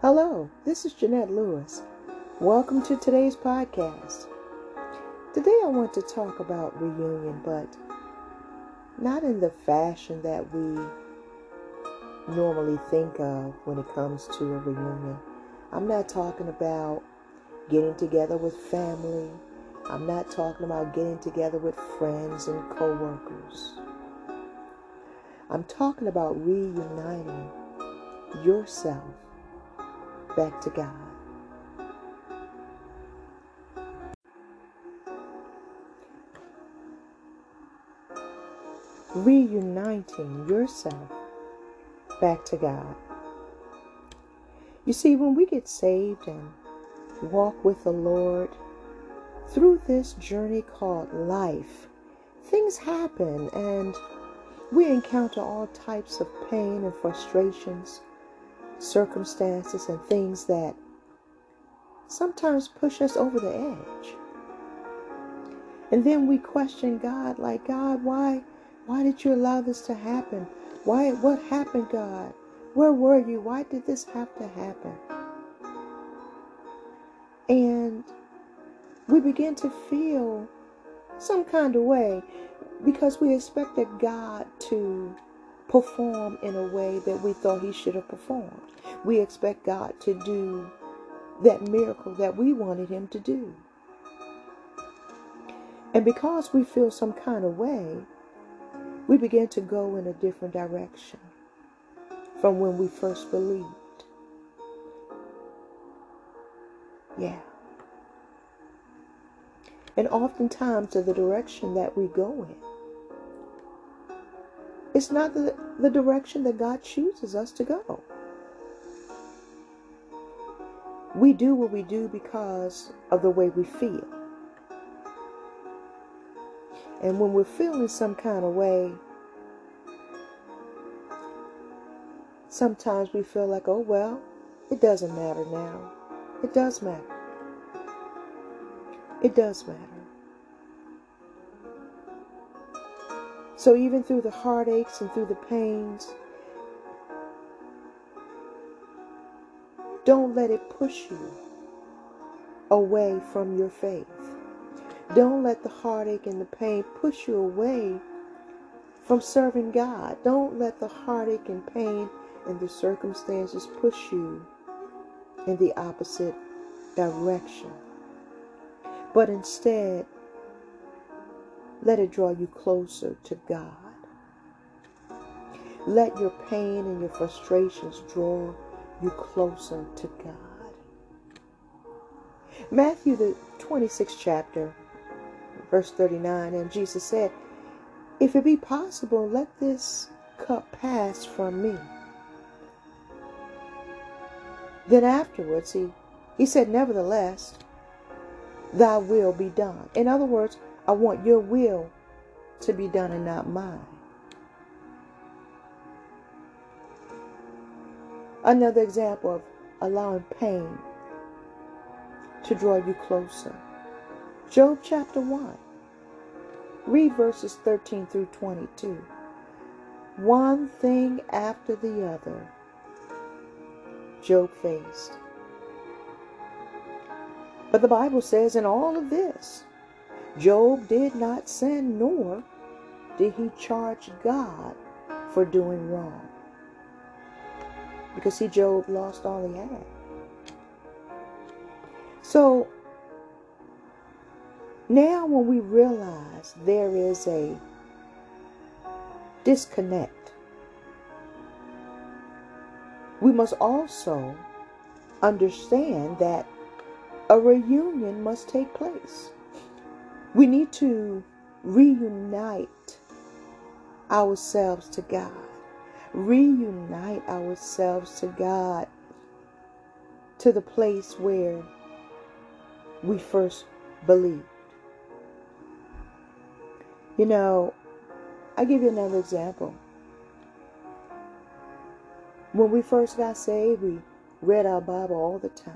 Hello, this is Jeanette Lewis. Welcome to today's podcast. Today I want to talk about reunion, but not in the fashion that we normally think of when it comes to a reunion. I'm not talking about getting together with family. I'm not talking about getting together with friends and coworkers. I'm talking about reuniting yourself back to God. Reuniting yourself back to God. You see, when we get saved and walk with the Lord through this journey called life, things happen and we encounter all types of pain and frustrations, circumstances, and things that sometimes push us over the edge. And then we question God, like, God, why, why did you allow this to happen? Why, what happened, God? Where were you? Why did this have to happen? And we begin to feel some kind of way because we expected God to perform in a way that we thought he should have performed. We expect God to do that miracle that we wanted him to do. And because we feel some kind of way, we begin to go in a different direction from when we first believed. Yeah. And oftentimes, the direction that we go in it's not the, the direction that God chooses us to go. We do what we do because of the way we feel. And when we're feeling some kind of way, sometimes we feel like, oh, well, it doesn't matter now. It does matter. It does matter. So even through the heartaches and through the pains, don't let it push you away from your faith. Don't let the heartache and the pain push you away from serving God. Don't let the heartache and pain and the circumstances push you in the opposite direction. But instead, let it draw you closer to God. Let your pain and your frustrations draw you closer to God. Matthew, the 26th chapter, verse 39, and Jesus said, If it be possible, let this cup pass from me. Then afterwards, he, he said, Nevertheless, thy will be done. In other words, I want your will to be done and not mine. Another example of allowing pain to draw you closer. Job chapter 1. Read verses 13 through 22. One thing after the other, Job faced. But the Bible says, in all of this, Job did not sin, nor did he charge God for doing wrong. Because see, Job lost all he had. So now, when we realize there is a disconnect, we must also understand that a reunion must take place. We need to reunite ourselves to God. Reunite ourselves to God to the place where we first believed. You know, i give you another example. When we first got saved, we read our Bible all the time.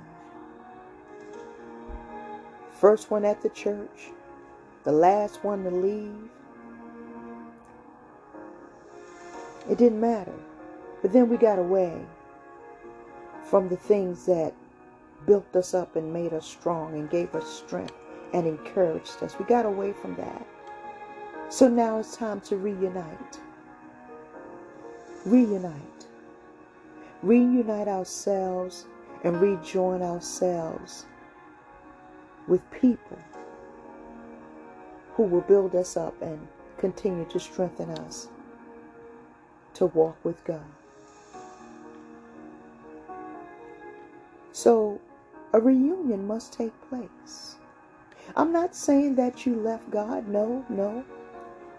First one at the church, the last one to leave. It didn't matter. But then we got away from the things that built us up and made us strong and gave us strength and encouraged us. We got away from that. So now it's time to reunite. Reunite. Reunite ourselves and rejoin ourselves with people who will build us up and continue to strengthen us to walk with God. So a reunion must take place. I'm not saying that you left God. No, no.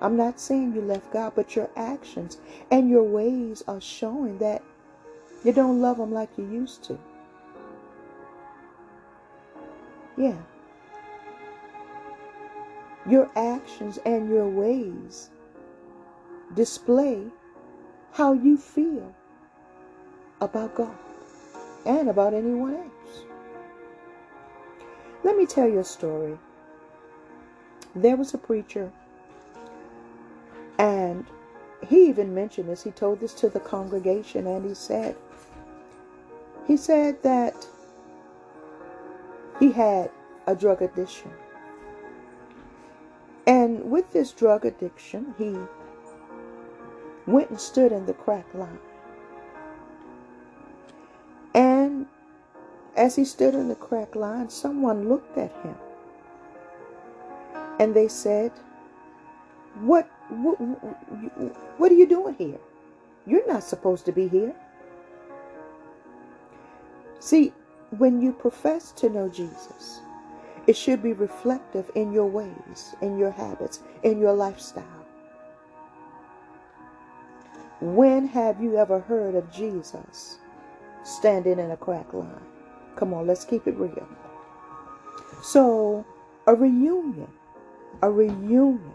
I'm not saying you left God, but your actions and your ways are showing that you don't love Him like you used to. Yeah. Your actions and your ways display how you feel about God and about anyone else. Let me tell you a story. There was a preacher, and he even mentioned this. He told this to the congregation, and he said, he said that he had a drug addiction. And with this drug addiction, he went and stood in the crack line. And as he stood in the crack line, someone looked at him. And they said, what, what, what are you doing here? You're not supposed to be here. See, when you profess to know Jesus, it should be reflective in your ways, in your habits, in your lifestyle. When have you ever heard of Jesus standing in a crack line? Come on, let's keep it real. So, a reunion, a reunion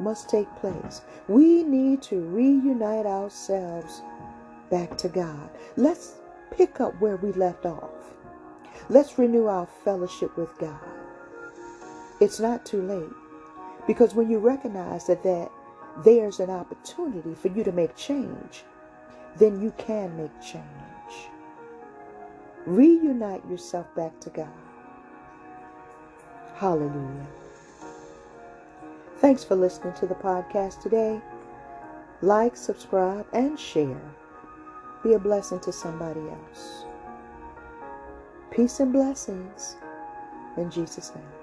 must take place. We need to reunite ourselves back to God. Let's pick up where we left off. Let's renew our fellowship with God. It's not too late because when you recognize that, that there's an opportunity for you to make change, then you can make change. Reunite yourself back to God. Hallelujah. Thanks for listening to the podcast today. Like, subscribe, and share. Be a blessing to somebody else. Peace and blessings in Jesus' name.